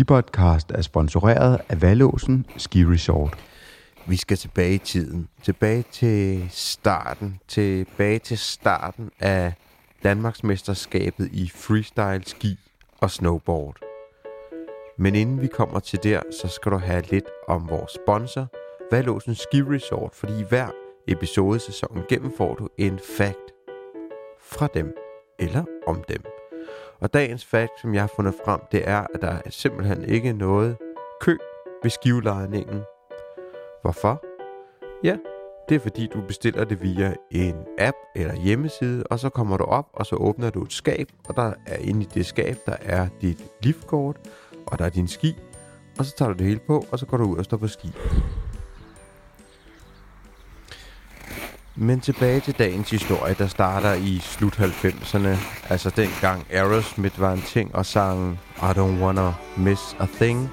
Skipodcast er sponsoreret af Valåsen Ski Resort. Vi skal tilbage i tiden. Tilbage til starten. Tilbage til starten af Danmarksmesterskabet i freestyle ski og snowboard. Men inden vi kommer til der, så skal du have lidt om vores sponsor, Valåsen Ski Resort, fordi hver episode sæsonen gennem får du en fact fra dem eller om dem. Og dagens fakt, som jeg har fundet frem, det er, at der er simpelthen ikke noget kø ved skivlejningen. Hvorfor? Ja, det er fordi, du bestiller det via en app eller hjemmeside, og så kommer du op, og så åbner du et skab, og der er inde i det skab, der er dit liftkort, og der er din ski, og så tager du det hele på, og så går du ud og står på ski. Men tilbage til dagens historie, der starter i slut 90'erne. Altså dengang Aerosmith var en ting og sang I don't wanna miss a thing.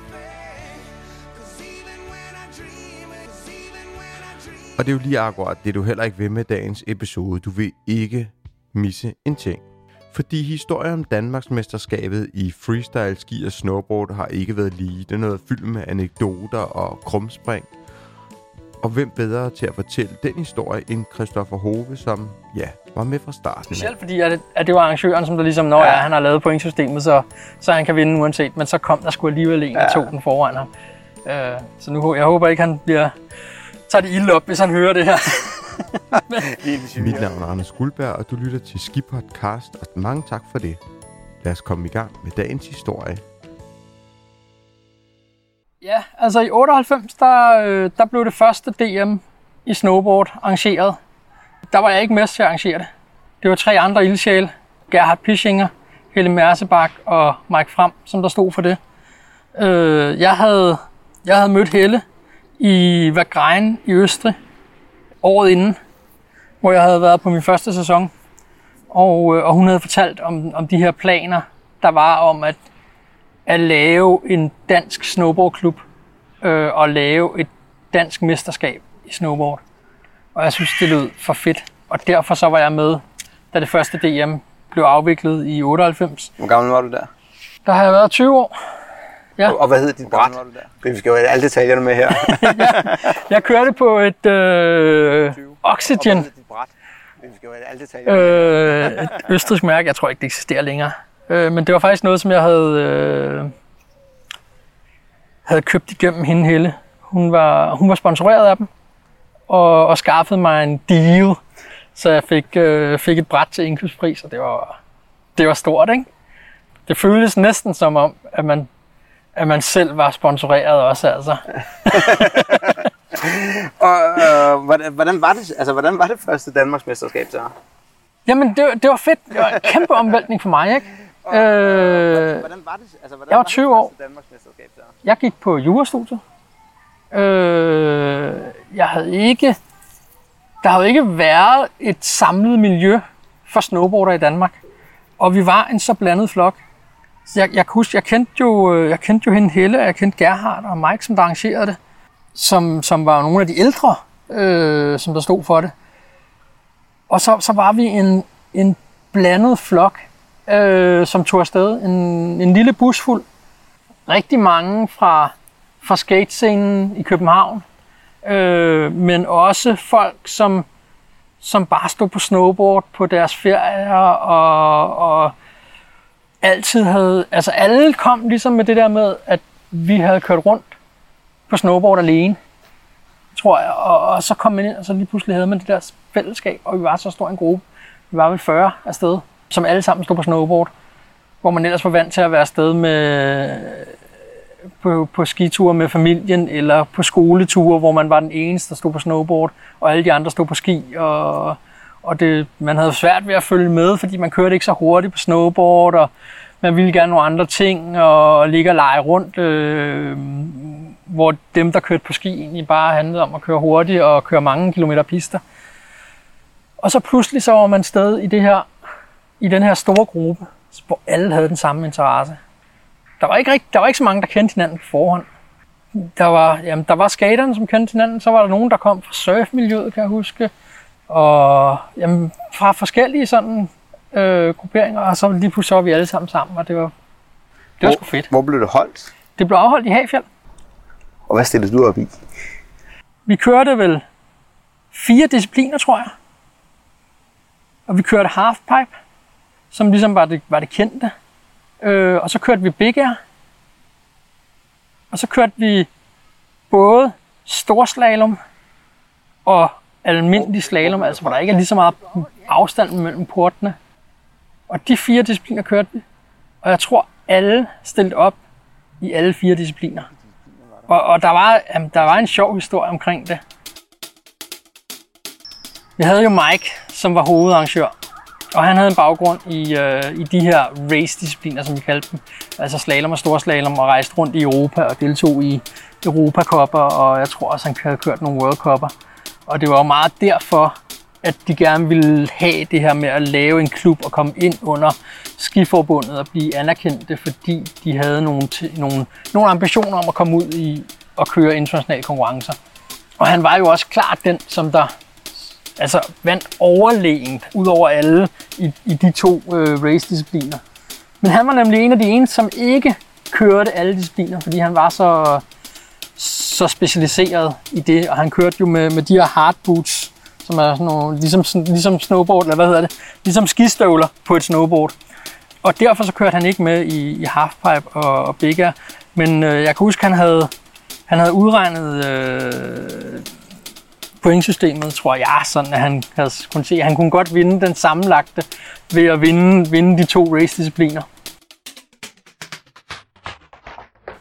Og det er jo lige akkurat det, du heller ikke vil med dagens episode. Du vil ikke misse en ting. Fordi historien om Danmarksmesterskabet i freestyle ski og snowboard har ikke været lige. Den er noget fyldt med anekdoter og krumspring. Og hvem bedre til at fortælle den historie end Christoffer Hove, som ja, var med fra starten. Specielt fordi, at det, at det var arrangøren, som der ligesom, når ja. han har lavet pointsystemet, så, så han kan vinde uanset. Men så kom der sgu alligevel en, der ja. tog den foran ham. Uh, så nu, jeg håber ikke, han bliver tager det ilde op, hvis han hører det her. Mit navn er Anders Guldberg, og du lytter til Skipodcast, og mange tak for det. Lad os komme i gang med dagens historie. Ja, altså i 98, der, øh, der blev det første DM i snowboard arrangeret. Der var jeg ikke med til at arrangere det. Det var tre andre ildsjæle, Gerhard Pischinger, Helle Mersebak og Mike Fram, som der stod for det. Øh, jeg, havde, jeg havde mødt Helle i Vagrein i Østrig året inden, hvor jeg havde været på min første sæson. Og, øh, og hun havde fortalt om, om de her planer, der var om at, at lave en dansk snowboardklub øh, og lave et dansk mesterskab i snowboard. Og jeg synes, det lød for fedt. Og derfor så var jeg med, da det første DM blev afviklet i 98. Hvor gammel var du der? Der har jeg været 20 år. Ja. Og, og hvad hed din bræt? Vi skal jo have alle detaljerne med her. ja, jeg kørte på et øh, Oxygen. Vi skal jo have alle detaljerne øh, et østrisk mærke. Jeg tror ikke, det eksisterer længere. Øh, men det var faktisk noget, som jeg havde, øh, havde købt igennem hende Helle. Hun var, hun var sponsoreret af dem og, og skaffede mig en deal. Så jeg fik, øh, fik et bræt til indkøbspris, og det var, det var stort, ikke? Det føltes næsten som om, at man at man selv var sponsoreret også, altså. og øh, hvordan, hvordan, var det, altså, hvordan var det første Danmarks mesterskab så? Jamen, det, det var fedt. Det var en kæmpe omvæltning for mig, ikke? Og, øh, hvordan var det? Altså, hvordan jeg var 20 år. Danmarks mesterskab så? Jeg gik på jurastudiet. Øh, jeg havde ikke... Der havde ikke været et samlet miljø for snowboarder i Danmark. Og vi var en så blandet flok. Jeg, jeg, huske, jeg, kendte jo, øh, jeg kendte jo hende Helle, og jeg kendte Gerhard og Mike, som der arrangerede det, som, som var nogle af de ældre, øh, som der stod for det. Og så, så var vi en, en blandet flok, øh, som tog afsted. En, en lille bus fuld. Rigtig mange fra, fra skatescenen i København, øh, men også folk, som, som bare stod på snowboard på deres ferier og, og altid havde, altså alle kom ligesom med det der med, at vi havde kørt rundt på snowboard alene, tror jeg, og, og så kom man ind, og så lige pludselig havde man det der fællesskab, og vi var så stor en gruppe, vi var vel 40 afsted, som alle sammen stod på snowboard, hvor man ellers var vant til at være afsted med, på, på skiture med familien, eller på skoleture, hvor man var den eneste, der stod på snowboard, og alle de andre stod på ski, og og det, man havde svært ved at følge med, fordi man kørte ikke så hurtigt på snowboard, og man ville gerne nogle andre ting, og ligge og lege rundt, øh, hvor dem, der kørte på ski, egentlig bare handlede om at køre hurtigt og køre mange kilometer pister. Og så pludselig så var man sted i, det her, i den her store gruppe, hvor alle havde den samme interesse. Der var ikke, rigt, der var ikke så mange, der kendte hinanden på forhånd. Der var, jamen, der var skaterne, som kendte hinanden, så var der nogen, der kom fra surfmiljøet, kan jeg huske og jamen, fra forskellige sådan øh, grupperinger, og så lige pludselig så var vi alle sammen sammen, og det var, det var hvor, sgu fedt. Hvor blev det holdt? Det blev afholdt i Hagfjeld. Og hvad stillede du op i? Vi kørte vel fire discipliner, tror jeg. Og vi kørte halfpipe, som ligesom var det, var det kendte. Øh, og så kørte vi big air. Og så kørte vi både storslalom og almindelig slalom, altså hvor der ikke er lige så meget afstand mellem portene. Og de fire discipliner kørte vi. Og jeg tror, alle stillede op i alle fire discipliner. Og, og der, var, jamen, der var en sjov historie omkring det. Vi havde jo Mike, som var hovedarrangør. Og han havde en baggrund i, øh, i de her race-discipliner, som vi kaldte dem. Altså slalom og storslalom, og rejste rundt i Europa og deltog i Europakopper, og jeg tror også, han havde kørt nogle World Cup'er. Og det var jo meget derfor, at de gerne ville have det her med at lave en klub og komme ind under skiforbundet og blive anerkendte, fordi de havde nogle, t- nogle, nogle ambitioner om at komme ud i og køre internationale konkurrencer. Og han var jo også klart den, som der altså vandt overlegent ud over alle i, i de to øh, race-discipliner. Men han var nemlig en af de eneste, som ikke kørte alle discipliner, fordi han var så, så specialiseret i det, og han kørte jo med, med de her hard boots, som er sådan nogle, ligesom, sådan- ligesom snowboard, eller hvad hedder det, ligesom skistøvler på et snowboard. Og derfor så kørte han ikke med i, i halfpipe og, og big air. Men øh, jeg kan huske, han havde, han havde udregnet øh, pointsystemet, tror jeg, sådan at han kunne se, at han kunne godt vinde den sammenlagte ved at vinde, vinde de to race-discipliner.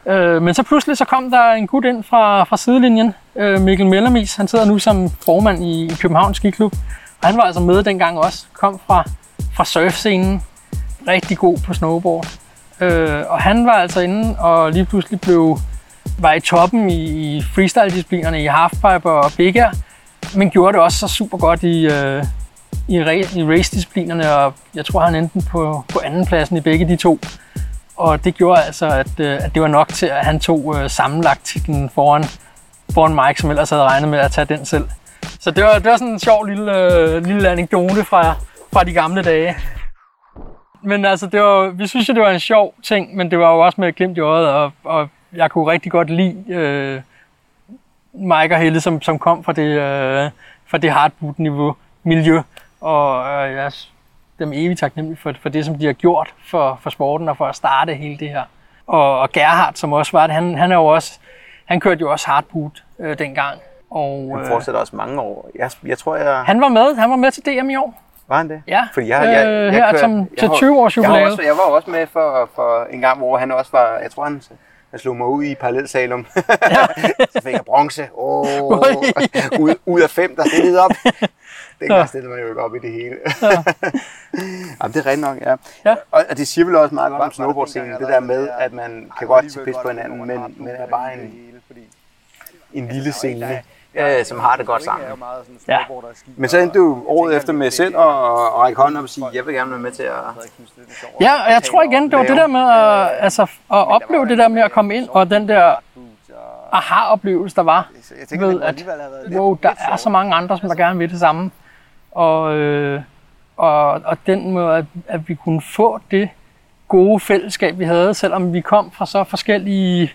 Øh, men så pludselig så kom der en gut ind fra, fra sidelinjen, øh, Mikkel Mellermis. Han sidder nu som formand i, i Københavns Skiklub. Og han var altså med dengang også. Kom fra, fra surfscenen. Rigtig god på snowboard. Øh, og han var altså inde og lige pludselig blev var i toppen i, i freestyle-disciplinerne i halfpipe og big air, men gjorde det også så super godt i, øh, i, ra- i race-disciplinerne, og jeg tror, han endte på, på anden pladsen i begge de to. Og det gjorde altså, at, øh, at det var nok til, at han tog øh, sammenlagt titlen foran, foran Mike, som ellers havde regnet med at tage den selv. Så det var, det var sådan en sjov lille, øh, lille anekdote fra, fra de gamle dage. Men altså, det var, vi synes jo, det var en sjov ting, men det var jo også med et glimt i øjet, og, og jeg kunne rigtig godt lide øh, Mike og Helle, som, som kom fra det, øh, fra det hardboot-niveau, miljø, og øh, jeg er dem evigt taknemmelig for, for det, som de har gjort for, for sporten og for at starte hele det her. Og, og Gerhard, som også var det, han, han er jo også, han kørte jo også hardboot øh, dengang. Og, Han øh, fortsætter også mange år. Jeg, jeg tror, jeg... han var med, han var med til DM i år. Var han det? Ja, Fordi jeg, jeg, øh, jeg, her kørte- som, jeg til var- 20 års jeg var, også, jeg var også med for, for en gang, hvor han også var, jeg tror han, han slog mig ud i parallelsalum. så fik jeg bronze. Oh, ud, ud af fem, der stillede op. Dengang stillede man jo ikke op i det hele. Jamen, det er rigtigt nok, ja. Ja. Og, og det siger vel også meget godt om snowboardscenen, det der med, at man kan godt tage pis på hinanden, men, men er bare en, en lille scene, øh, som har det godt sammen. Ja. Men så endte du året efter med selv at, at række hånden op og sige, jeg vil gerne være med til at... Ja, og jeg tror igen, det var det der med at, altså, at opleve det der med at komme ind, og den der aha-oplevelse, der var, ved at wow, der er så mange andre, som der gerne vil det samme. Og, øh, og, og den måde, at, at vi kunne få det gode fællesskab, vi havde, selvom vi kom fra så forskellige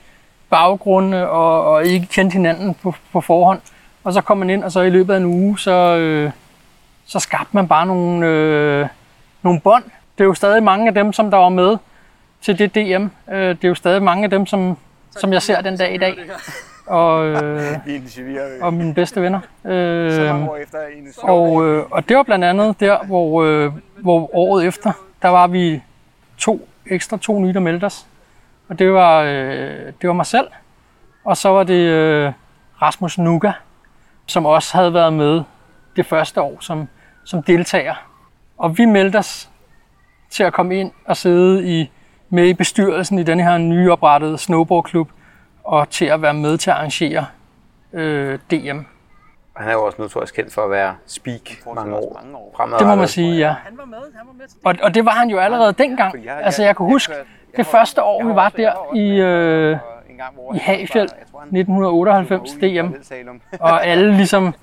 baggrunde og, og ikke kendte hinanden på, på forhånd. Og så kom man ind, og så i løbet af en uge, så, øh, så skabte man bare nogle, øh, nogle bånd. Det er jo stadig mange af dem, som der var med til det DM. Øh, det er jo stadig mange af dem, som, som jeg ser den dag i dag. Og, øh, og mine bedste venner. Øh, og, øh, og det var blandt andet der, hvor, øh, hvor året efter, der var vi to ekstra, to nye, der meldte os. Og det var, øh, det var mig selv, og så var det øh, Rasmus Nuga, som også havde været med det første år som, som deltager. Og vi meldte os til at komme ind og sidde i, med i bestyrelsen i den her nyoprettede snowboardklub, og til at være med til at arrangere øh, DM. Han er jo også notorisk kendt for at være speak mange år fremadrettet. Det må man sige, ja. Og, og det var han jo allerede dengang. Altså jeg kan huske det første år, vi var der i, øh, i Hagfjeld, 1998 DM, og alle ligesom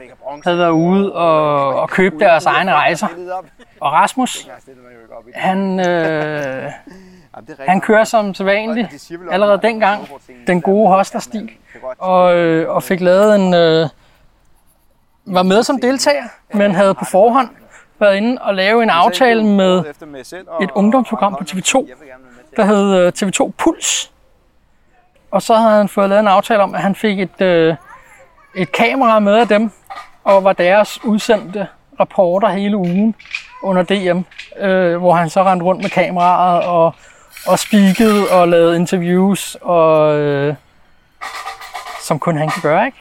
havde været ude og, og købt deres egne rejser. Og Rasmus, han, øh, Han kører som sædvanligt allerede dengang den gode hosterstil, og, øh, og fik lavet en... Øh, var med som deltager, men havde på forhånd været inde og lave en aftale med et ungdomsprogram på TV2, der hed øh, TV2 Puls. Og så havde han fået lavet en aftale om, at han fik et, øh, et kamera med af dem, og var deres udsendte rapporter hele ugen under DM, øh, hvor han så rendte rundt med kameraet og, og speakede og lavede interviews, og, øh, som kun han kan gøre, ikke?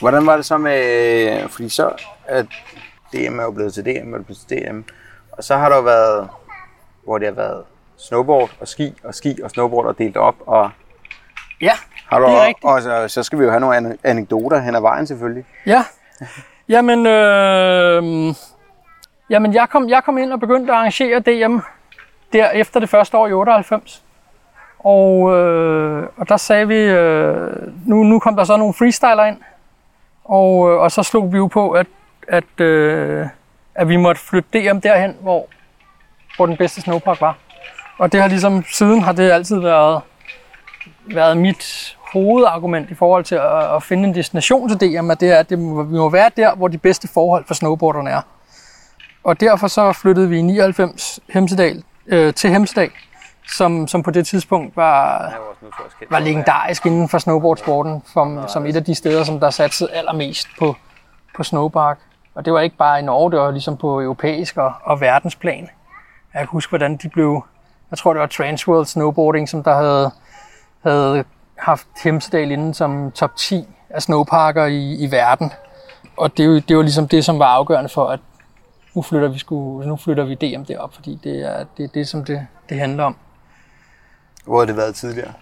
Hvordan var det så med, fordi så at DM er jo blevet til DM, er blevet til DM, og så har der jo været, hvor det har været snowboard og ski og ski og snowboard og delt op, og Ja, har du Det er rigtigt. og så, så skal vi jo have nogle ane- anekdoter hen ad vejen selvfølgelig. Ja. Jamen, øh, jamen jeg, kom, jeg kom ind og begyndte at arrangere DM der efter det første år i 98. Og, øh, og der sagde vi, øh, nu, nu kom der så nogle freestyler ind, og, øh, og så slog vi jo på, at, at, øh, at vi måtte flytte DM derhen, hvor, hvor den bedste snowpark var. Og det har ligesom, siden har det altid været, været mit hovedargument i forhold til at, at finde en destination til DM, at det er, at det må, vi må være der, hvor de bedste forhold for snowboarderne er. Og derfor så flyttede vi i 99 Hemsedal, øh, til Hemsedal, som, som på det tidspunkt var, var legendarisk inden for snowboardsporten, som, som et af de steder, som der satsede allermest på, på snowpark. Og det var ikke bare i Norge, det var ligesom på europæisk og, og verdensplan. Jeg kan huske, hvordan de blev, jeg tror det var Transworld Snowboarding, som der havde, havde haft Hemsedal inden som top 10 af snowparker i, i verden. Og det, det var ligesom det, som var afgørende for, at nu flytter vi, sgu, nu flytter vi DM derop, fordi det er det, er det som det, det handler om. Hvor har det været tidligere?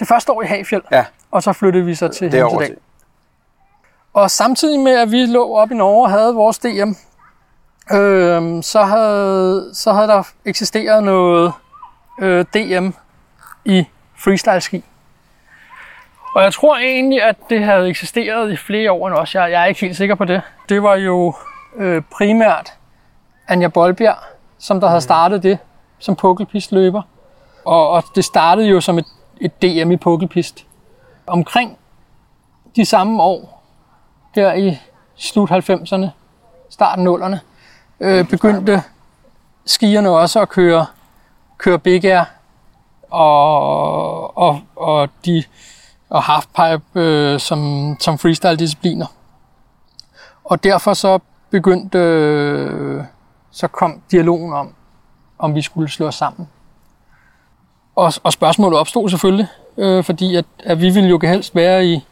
Det første år i Hagfjeld, Ja, og så flyttede vi så til det Hemsedal. Og samtidig med, at vi lå op i Norge og havde vores DM, øh, så, havde, så havde der eksisteret noget øh, DM i freestyle ski. Og jeg tror egentlig, at det havde eksisteret i flere år end os. Jeg, jeg er ikke helt sikker på det. Det var jo øh, primært Anja Bolbjerg, som der havde startet det som pukkelpistløber. Og, og det startede jo som et, et DM i pukkelpist. Omkring de samme år, her i slut 90'erne, starten 0'erne, øh, begyndte skierne også at køre, køre big air og, og, og, de, og halfpipe øh, som, som freestyle-discipliner. Og derfor så begyndte, øh, så kom dialogen om, om vi skulle slå os sammen. Og, og spørgsmålet opstod selvfølgelig, øh, fordi at, at vi ville jo helst være i,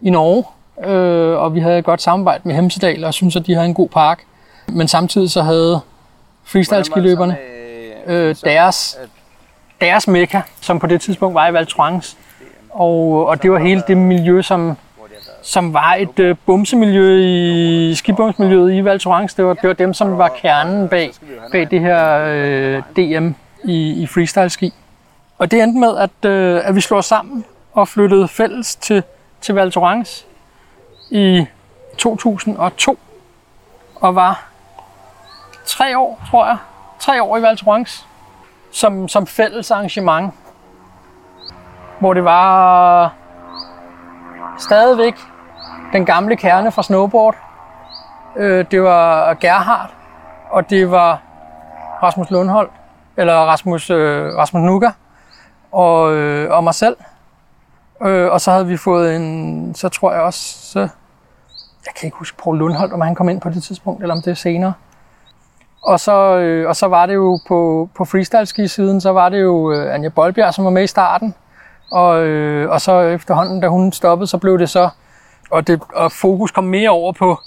i Norge, øh, og vi havde et godt samarbejde med Hemsedal, og synes at de havde en god park. Men samtidig så havde freestyle-skiløberne øh, deres, deres mekka, som på det tidspunkt var i Val Thorens. Og, og det var hele det miljø, som, som var et øh, bumsemiljø i skibumsmiljøet i Val Thorens. Det var, det var dem, som var kernen bag, bag det her øh, DM i, i freestyle ski. Og det endte med, at, øh, at vi slog os sammen og flyttede fælles til, til Val Thorens i 2002 og var tre år, tror jeg, tre år i Val Thorens som, som fælles arrangement, hvor det var stadigvæk den gamle kerne fra snowboard. Øh, det var Gerhard, og det var Rasmus Lundhold, eller Rasmus, øh, Rasmus Nuka, og, øh, og mig selv. Og så havde vi fået en, så tror jeg også, så, jeg kan ikke huske Paul Lundholdt, om han kom ind på det tidspunkt, eller om det er senere. Og så, øh, og så var det jo på, på freestyle-ski-siden, så var det jo øh, Anja Bolbjerg, som var med i starten. Og, øh, og så efterhånden, da hun stoppede, så blev det så, og, det, og fokus kom mere over på,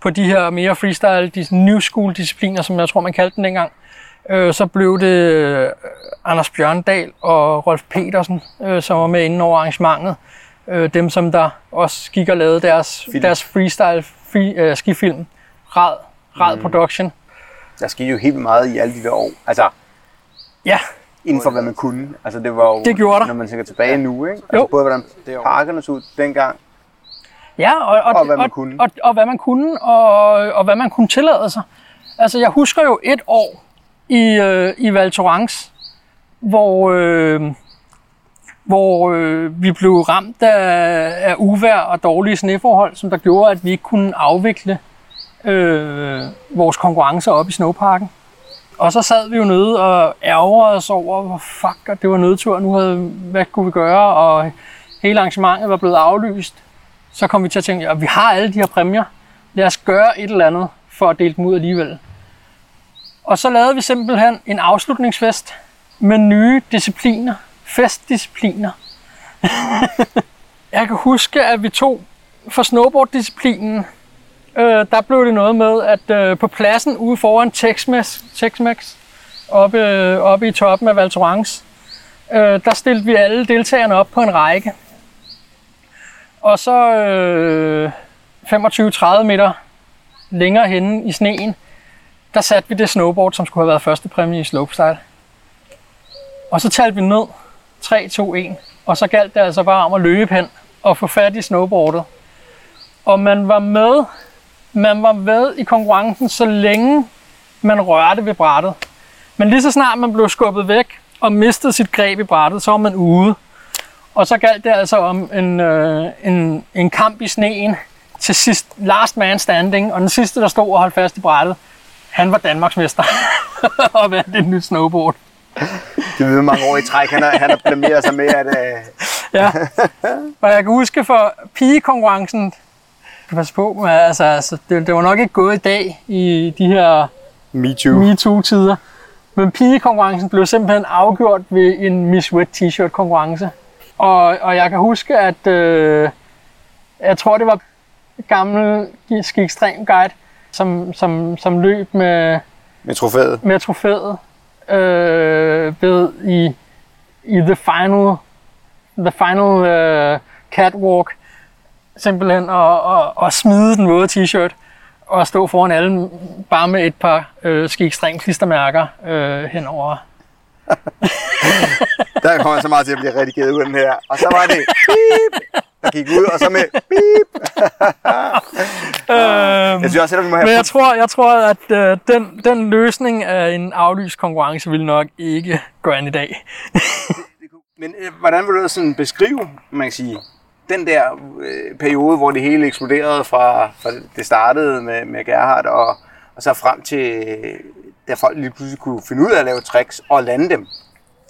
på de her mere freestyle, de new school discipliner, som jeg tror, man kaldte den dengang. Øh, så blev det øh, Anders Bjørndal og Rolf Petersen, øh, som var med inden over arrangementet. Øh, dem, som der også gik og lavede deres, deres freestyle free, øh, skifilm, Rad, Rad mm. Production. Der skete jo helt meget i alle de der år. Altså, Ja, inden for hvad man kunne. Altså, det var jo, Det gjorde der. når man tænker tilbage nu, ikke? Altså, Jo. både hvordan parkerne så ud dengang, Ja, og, og, Og hvad man kunne. Og, og, og hvad man kunne, og, og hvad man kunne tillade sig. Altså, jeg husker jo et år i, øh, i Val Thorens, hvor, øh, hvor øh, vi blev ramt af, af uvær og dårlige sneforhold, som der gjorde, at vi ikke kunne afvikle øh, vores konkurrencer op i snowparken. Og så sad vi jo nede og ærgerede os over, hvor fuck, og det var nødtur, nu havde, hvad kunne vi gøre, og hele arrangementet var blevet aflyst. Så kom vi til at tænke, at vi har alle de her præmier, lad os gøre et eller andet for at dele dem ud alligevel. Og så lavede vi simpelthen en afslutningsfest med nye discipliner, festdiscipliner. jeg kan huske, at vi tog for snowboarddisciplinen, øh, der blev det noget med, at øh, på pladsen ude foran Tex-Mex, Tex-Mex oppe, øh, oppe i toppen af Val Thorens, øh, der stillede vi alle deltagerne op på en række. Og så øh, 25-30 meter længere henne i sneen, der satte vi det snowboard, som skulle have været første præmie i slopestyle. Og så talte vi ned 3, 2, 1, og så galt det altså bare om at løbe hen og få fat i snowboardet. Og man var med, man var med i konkurrencen, så længe man rørte ved brættet. Men lige så snart man blev skubbet væk og mistede sit greb i brættet, så var man ude. Og så galt det altså om en, øh, en, en kamp i sneen til sidst, last man standing, og den sidste, der stod og holdt fast i brættet, han var Danmarksmester og vandt et nyt snowboard. Det ved mange år i træk, han har, han har blameret sig med, at... Øh... Ja, og jeg kan huske for pigekonkurrencen, skal passe på med, altså, altså det, det, var nok ikke gået i dag i de her Me too. MeToo-tider. Men pigekonkurrencen blev simpelthen afgjort ved en Miss Wet T-shirt konkurrence. Og, og jeg kan huske, at øh, jeg tror, det var gammel Ski Extrem Guide, som, som, som løb med, Med trofæet. med trofæet øh, ved i, i the final, the final øh, catwalk simpelthen og, og, og smide den våde t-shirt og stå foran alle bare med et par øh, ski ekstrem klistermærker øh, henover. Der kommer så meget til at blive redigeret ud af den her. Og så var det beep, der gik ud, og så med beep. Øhm, Jeg synes også, at vi må have... men jeg tror, jeg tror at øh, den, den løsning af en aflyst konkurrence vil nok ikke gøre en i dag. Men øh, hvordan vil du sådan beskrive, man kan sige, den der øh, periode, hvor det hele eksploderede fra, fra det startede med, med Gerhard og, og så frem til, øh, da folk lige pludselig kunne finde ud af at lave tricks og lande dem.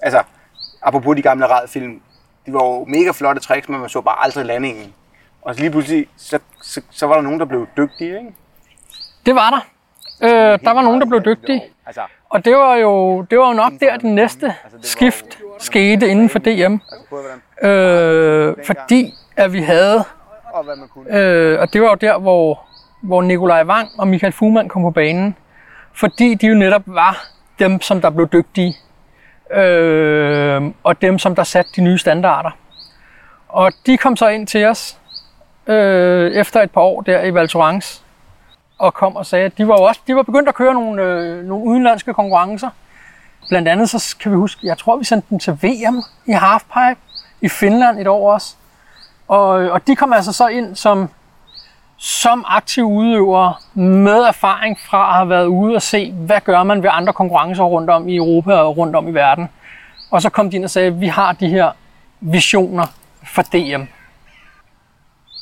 Altså, apropos de gamle radfilm, de var jo mega flotte tricks, men man så bare aldrig landingen. Og lige pludselig, så, så, så var der nogen, der blev dygtige, ikke? Det var der. Øh, der var nogen, der blev dygtige. Altså, Og det var jo, det var jo nok der, den næste skift skete inden for DM. altså Øh, fordi at vi havde, og hvad man kunne. øh, og det var jo der, hvor, hvor Nikolaj Wang og Michael Fuhrmann kom på banen. Fordi de jo netop var dem, som der blev dygtige. Øh, og dem, som der satte de nye standarder. Og de kom så ind til os øh, efter et par år der i Val Thorens og kom og sagde, at de var jo også de var begyndt at køre nogle, øh, nogle udenlandske konkurrencer. Blandt andet så kan vi huske, jeg tror vi sendte dem til VM i halfpipe i Finland et år også. Og, og de kom altså så ind som, som aktive udøvere med erfaring fra at have været ude og se, hvad gør man ved andre konkurrencer rundt om i Europa og rundt om i verden. Og så kom de ind og sagde, at vi har de her visioner for DM.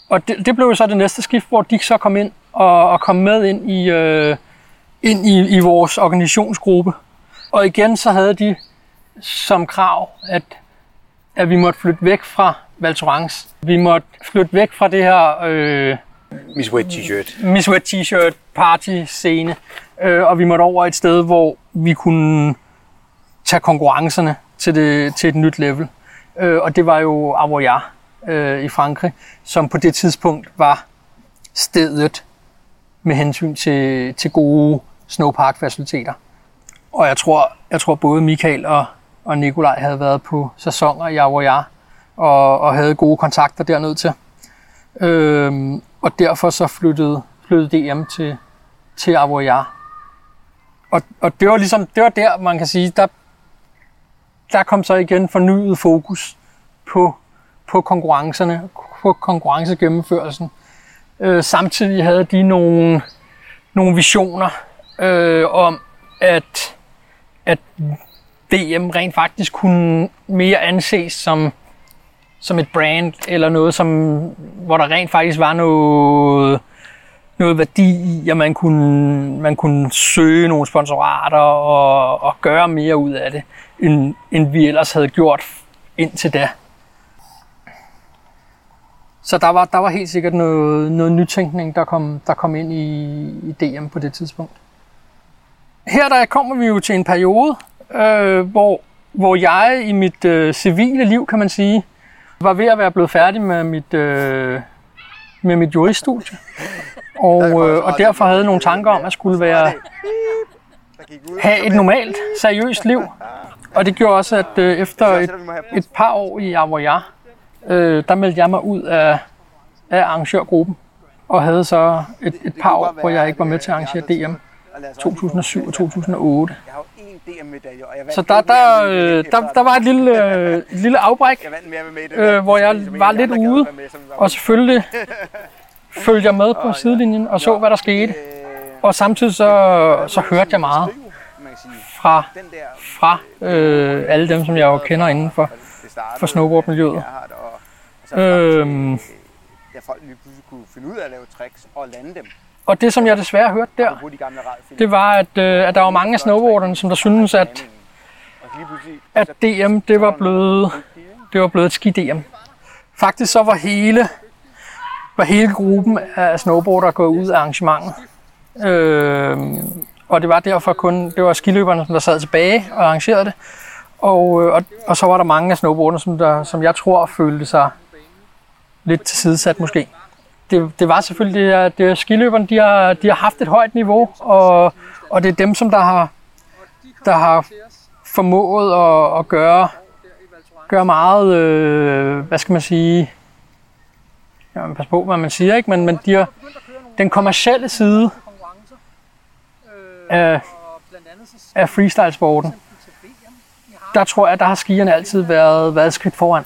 Og det, det blev jo så det næste skift, hvor de så kom ind og, og kom med ind i, øh, ind i, i vores organisationsgruppe. Og igen så havde de som krav, at, at vi måtte flytte væk fra Val Thorens. Vi måtte flytte væk fra det her øh, Miss Wet T-shirt. Miss Wet T-shirt party scene, øh, og vi måtte over et sted, hvor vi kunne tage konkurrencerne til, det, til et nyt level. Øh, og det var jo Avoyard øh, i Frankrig, som på det tidspunkt var stedet med hensyn til, til gode snowpark-faciliteter. Og jeg tror, jeg tror både Michael og, og Nikolaj havde været på sæsoner i Avoyard og, og havde gode kontakter dernede til. Øhm, og derfor så flyttede, flyttede DM til, til Avoyard. Og, og det var ligesom, det var der, man kan sige, der, der kom så igen fornyet fokus på, på konkurrencerne, på konkurrencegennemførelsen. Øh, samtidig havde de nogle, nogle visioner øh, om, at, at DM rent faktisk kunne mere anses som, som et brand, eller noget, som, hvor der rent faktisk var noget, noget værdi i, at man kunne, man kunne søge nogle sponsorater og, og gøre mere ud af det, end, end vi ellers havde gjort indtil da. Så der var, der var helt sikkert noget, noget nytænkning, der kom, der kom ind i, i DM på det tidspunkt. Her der kommer vi jo til en periode, øh, hvor, hvor jeg i mit øh, civile liv, kan man sige, var ved at være blevet færdig med mit, øh, med mit juriststudie. Og, øh, og derfor havde nogle tanker om, at skulle være have et normalt, seriøst liv. Og det gjorde også, at øh, efter et, et par år i Avoyar, øh, der meldte jeg mig ud af, af arrangørgruppen. Og havde så et, et par år, hvor jeg ikke var med til at arrangere DM. 2007 og 2008. Jeg har jo én DM-medalje, og jeg vandt Så der, der, øh, der, der var et lille, øh, et lille afbræk, Jeg vandt mere med det. øh, hvor jeg var lidt ude, og selvfølgelig følte jeg med på sidelinjen og så, hvad der skete. Og samtidig så, så hørte jeg meget fra, fra øh, alle dem, som jeg jo kender inden for, for snowboardmiljøet. Øhm, da folk lige pludselig kunne finde ud af at lave tricks og lande dem. Og det, som jeg desværre hørte der, det var, at, øh, at der var mange af snowboarderne, som der syntes, at, at DM, det var blevet, det var blevet et ski-DM. Faktisk så var hele, var hele gruppen af snowboardere gået ud af arrangementet. Øh, og det var derfor kun, det var skiløberne, som der sad tilbage og arrangerede det. Og, øh, og, og så var der mange af snowboarderne, som, der, som jeg tror følte sig lidt tilsidesat måske. Det, det var selvfølgelig det, er, det er skiløberne, de har, de har haft et højt niveau, og, og det er dem, som der har, der har formået at, at gøre, gøre meget, øh, hvad skal man sige, ja, man pas på, hvad man siger, ikke? Men, men de har, den kommercielle side af, af freestyle-sporten, der tror jeg, der har skierne altid været, været skridt foran.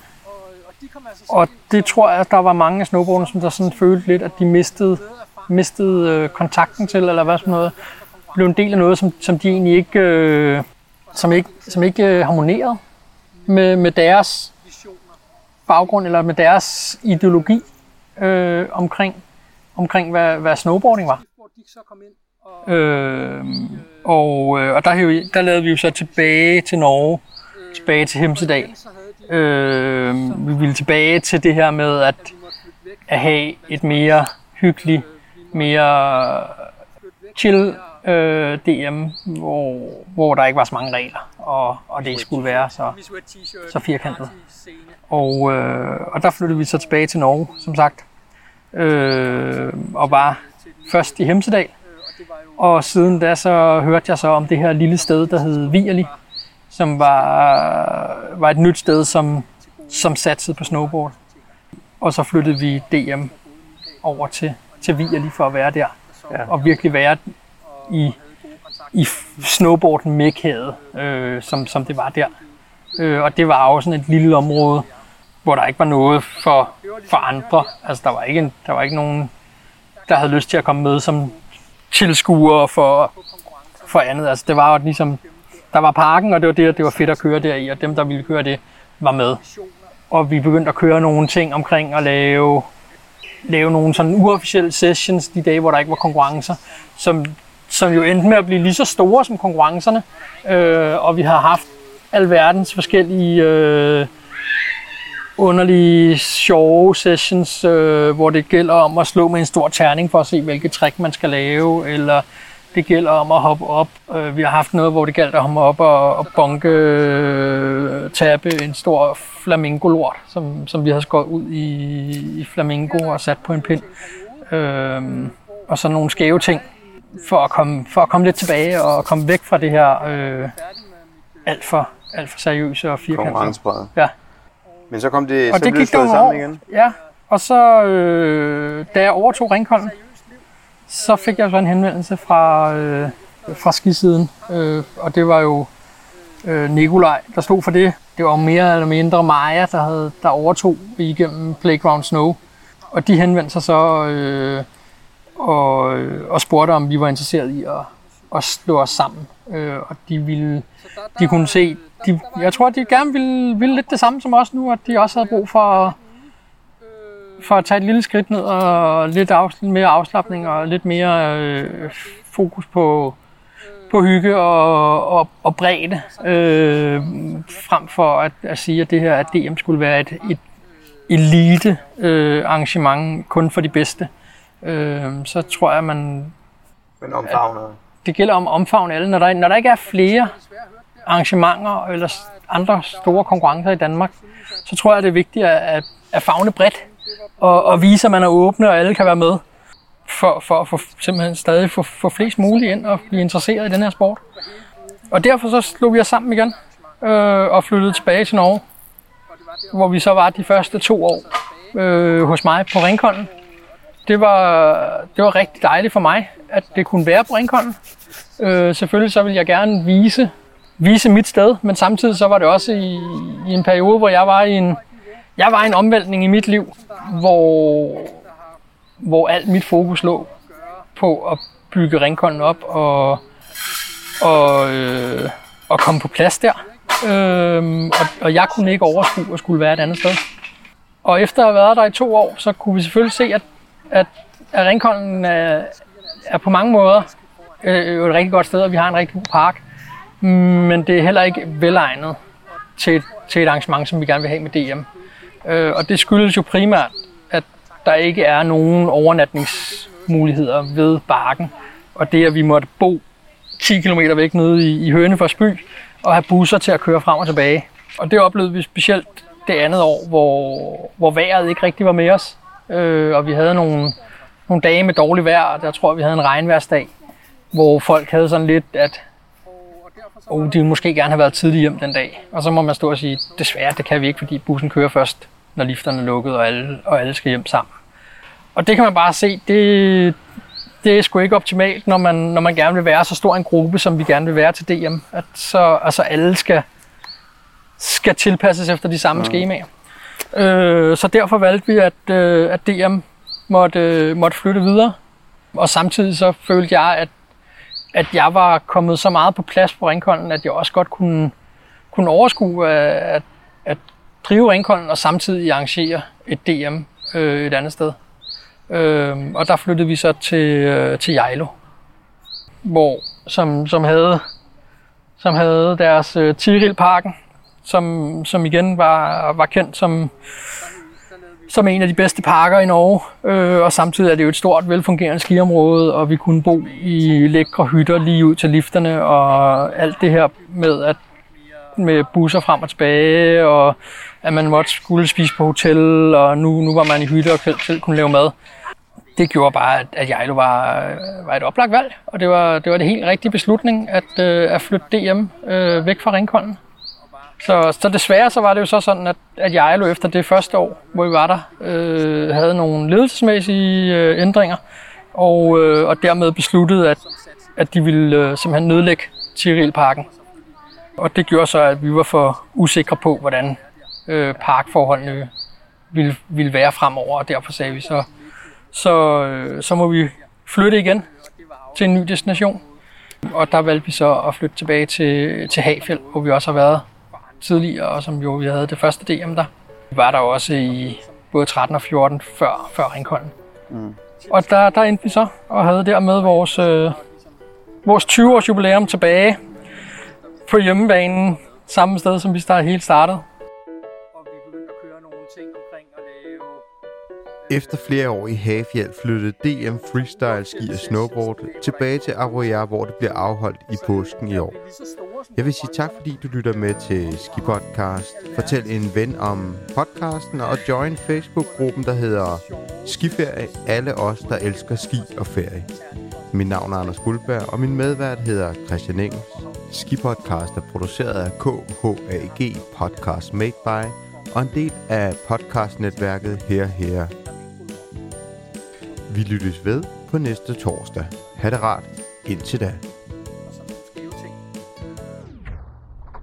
Og det tror jeg, at der var mange af snowboarderne, som der sådan følte lidt, at de mistede, mistede øh, kontakten til, eller hvad sådan noget. Blev en del af noget, som, som de egentlig ikke, øh, som ikke, som ikke øh, harmonerede med, med deres baggrund, eller med deres ideologi øh, omkring, omkring hvad, hvad snowboarding var. Øh, og, øh, og der, der lavede vi jo så tilbage til Norge, tilbage til Hemsedal. Øh, vi ville tilbage til det her med at, at have et mere hyggeligt, mere chill øh, DM, hvor, hvor der ikke var så mange regler, og, og det skulle være så, så firkantet. Og, øh, og der flyttede vi så tilbage til Norge, som sagt, øh, og var først i Hemsedal, og siden da så hørte jeg så om det her lille sted, der hed Vierli, som var, var et nyt sted, som, som satsede på snowboard. Og så flyttede vi DM over til, til Vierli for at være der. Ja. Og virkelig være i, i snowboarden mekæde, øh, som, som det var der. Øh, og det var også sådan et lille område, hvor der ikke var noget for, for andre. Altså der var, ikke en, der var ikke nogen, der havde lyst til at komme med som tilskuere for, for andet. Altså det var jo ligesom, der var parken, og det var det, det var fedt at køre der i, og dem, der ville køre det, var med. Og vi begyndte at køre nogle ting omkring at lave, lave nogle sådan uofficielle sessions de dage, hvor der ikke var konkurrencer, som, som jo endte med at blive lige så store som konkurrencerne. Øh, og vi har haft alverdens forskellige øh, underlige, sjove sessions, øh, hvor det gælder om at slå med en stor terning for at se, hvilke trick man skal lave, eller det gælder om at hoppe op. Øh, vi har haft noget, hvor det gælder om at hoppe op og, og bonke, øh, tabe en stor flamingo-lort, som, som vi har skåret ud i, i flamingo og sat på en pind. Øh, og så nogle skæve ting, for at komme, for at komme lidt tilbage og komme væk fra det her øh, alt for, alt for seriøse og firkantede. Ja. Men så kom det, Og så det blev gik det sammen igen. Ja, og så øh, da jeg overtog Ringholm, så fik jeg så en henvendelse fra, øh, fra skisiden. Øh, og det var jo øh, Nikolaj, der stod for det. Det var mere eller mindre Maja, der, havde, der overtog igennem Playground Snow. Og de henvendte sig så øh, og, og spurgte, om vi var interesseret i at, at slå os sammen. Øh, og de ville, de kunne se, de, jeg tror, de gerne ville, ville lidt det samme som os nu, at de også havde brug for, for at tage et lille skridt ned og lidt afs, mere afslappning og lidt mere øh, fokus på, på hygge og, og, og bredde, øh, frem for at, at sige, at det her at DM skulle være et, et elite øh, arrangement kun for de bedste. Øh, så tror jeg, man... Men omfavner. Det gælder om omfavne alle. Når der, når der ikke er flere arrangementer eller andre store konkurrencer i Danmark, så tror jeg, det er vigtigt at, at, at fagne bredt og, og vise, at man er åbne, og alle kan være med for, for at få, simpelthen stadig få, få flest muligt ind og blive interesseret i den her sport. Og derfor så slog vi os sammen igen øh, og flyttede tilbage til Norge, hvor vi så var de første to år øh, hos mig på Ringkolden. Det var, det var rigtig dejligt for mig, at det kunne være på Ringkolden. Øh, selvfølgelig så ville jeg gerne vise, vise mit sted, men samtidig så var det også i, i en periode, hvor jeg var i en, jeg var i en omvæltning i mit liv, hvor, hvor alt mit fokus lå på at bygge Ringkolden op og, og, øh, og komme på plads der. Øhm, og, og jeg kunne ikke overskue at skulle være et andet sted. Og efter at have været der i to år, så kunne vi selvfølgelig se, at, at, at Ringkolden er, er på mange måder øh, et rigtig godt sted, og vi har en rigtig god park. Men det er heller ikke velegnet til, til et arrangement, som vi gerne vil have med DM. Øh, og det skyldes jo primært, at der ikke er nogen overnatningsmuligheder ved Barken. Og det, at vi måtte bo 10 km væk nede i, i Hønefors by, og have busser til at køre frem og tilbage. Og det oplevede vi specielt det andet år, hvor, hvor vejret ikke rigtig var med os. Øh, og vi havde nogle, nogle dage med dårligt vejr, og der tror jeg, vi havde en regnværsdag, hvor folk havde sådan lidt, at oh, de ville måske gerne have været tidligt hjem den dag. Og så må man stå og sige, desværre, det kan vi ikke, fordi bussen kører først, når lifterne er lukket, og alle, og alle skal hjem sammen. Og det kan man bare se, det, det er sgu ikke optimalt, når man, når man gerne vil være så stor en gruppe, som vi gerne vil være til DM. At så, altså alle skal, skal tilpasses efter de samme mm. skemaer. Øh, så derfor valgte vi, at, øh, at DM måtte, øh, måtte flytte videre. Og samtidig så følte jeg, at, at jeg var kommet så meget på plads på Ringkolden, at jeg også godt kunne, kunne overskue at, at drive Ringkolden og samtidig arrangere et DM øh, et andet sted. Øh, og der flyttede vi så til, øh, til Jejlo, hvor, som, som, havde, som havde deres øh, Tiril-parken, som, som igen var, var kendt som, som en af de bedste parker i Norge. Øh, og samtidig er det jo et stort, velfungerende skiområde, og vi kunne bo i lækre hytter lige ud til lifterne, og alt det her med at med busser frem og tilbage, og at man måtte skulle spise på hotel, og nu, nu var man i hytte og selv, kunne lave mad. Det gjorde bare, at, at Jejlo var, var et oplagt valg, og det var det, var det helt rigtige beslutning at, øh, at flytte DM øh, væk fra Ringkolden. Så, så desværre så var det jo så sådan, at, at Jejlo efter det første år, hvor vi var der, øh, havde nogle ledelsesmæssige øh, ændringer, og, øh, og dermed besluttede, at, at de ville øh, simpelthen nedlægge Tirilparken. Og det gjorde så, at vi var for usikre på, hvordan øh, parkforholdene ville, ville være fremover, og derfor sagde vi så, så, øh, så må vi flytte igen til en ny destination. Og der valgte vi så at flytte tilbage til, til Hafjeld, hvor vi også har været tidligere, og som jo vi havde det første DM der. Vi var der også i både 13 og 14 før, før Ringkolden. Mm. Og der, der endte vi så, og havde dermed vores, øh, vores 20-års jubilæum tilbage på hjemmebanen, samme sted som vi startede helt startet. Og vi begyndte at køre nogle ting omkring at lave Efter flere år i Hafjeld flyttede DM Freestyle Ski og Snowboard tilbage til Arroya, hvor det bliver afholdt i påsken i år. Jeg vil sige tak, fordi du lytter med til Ski Podcast. Fortæl en ven om podcasten og join Facebook-gruppen, der hedder Skiferie. Alle os, der elsker ski og ferie. Mit navn er Anders Guldberg, og min medvært hedder Christian Engels. Ski Podcast er produceret af KHAG Podcast Made By og en del af podcastnetværket Her Her. Vi lyttes ved på næste torsdag. Ha' det rart indtil da.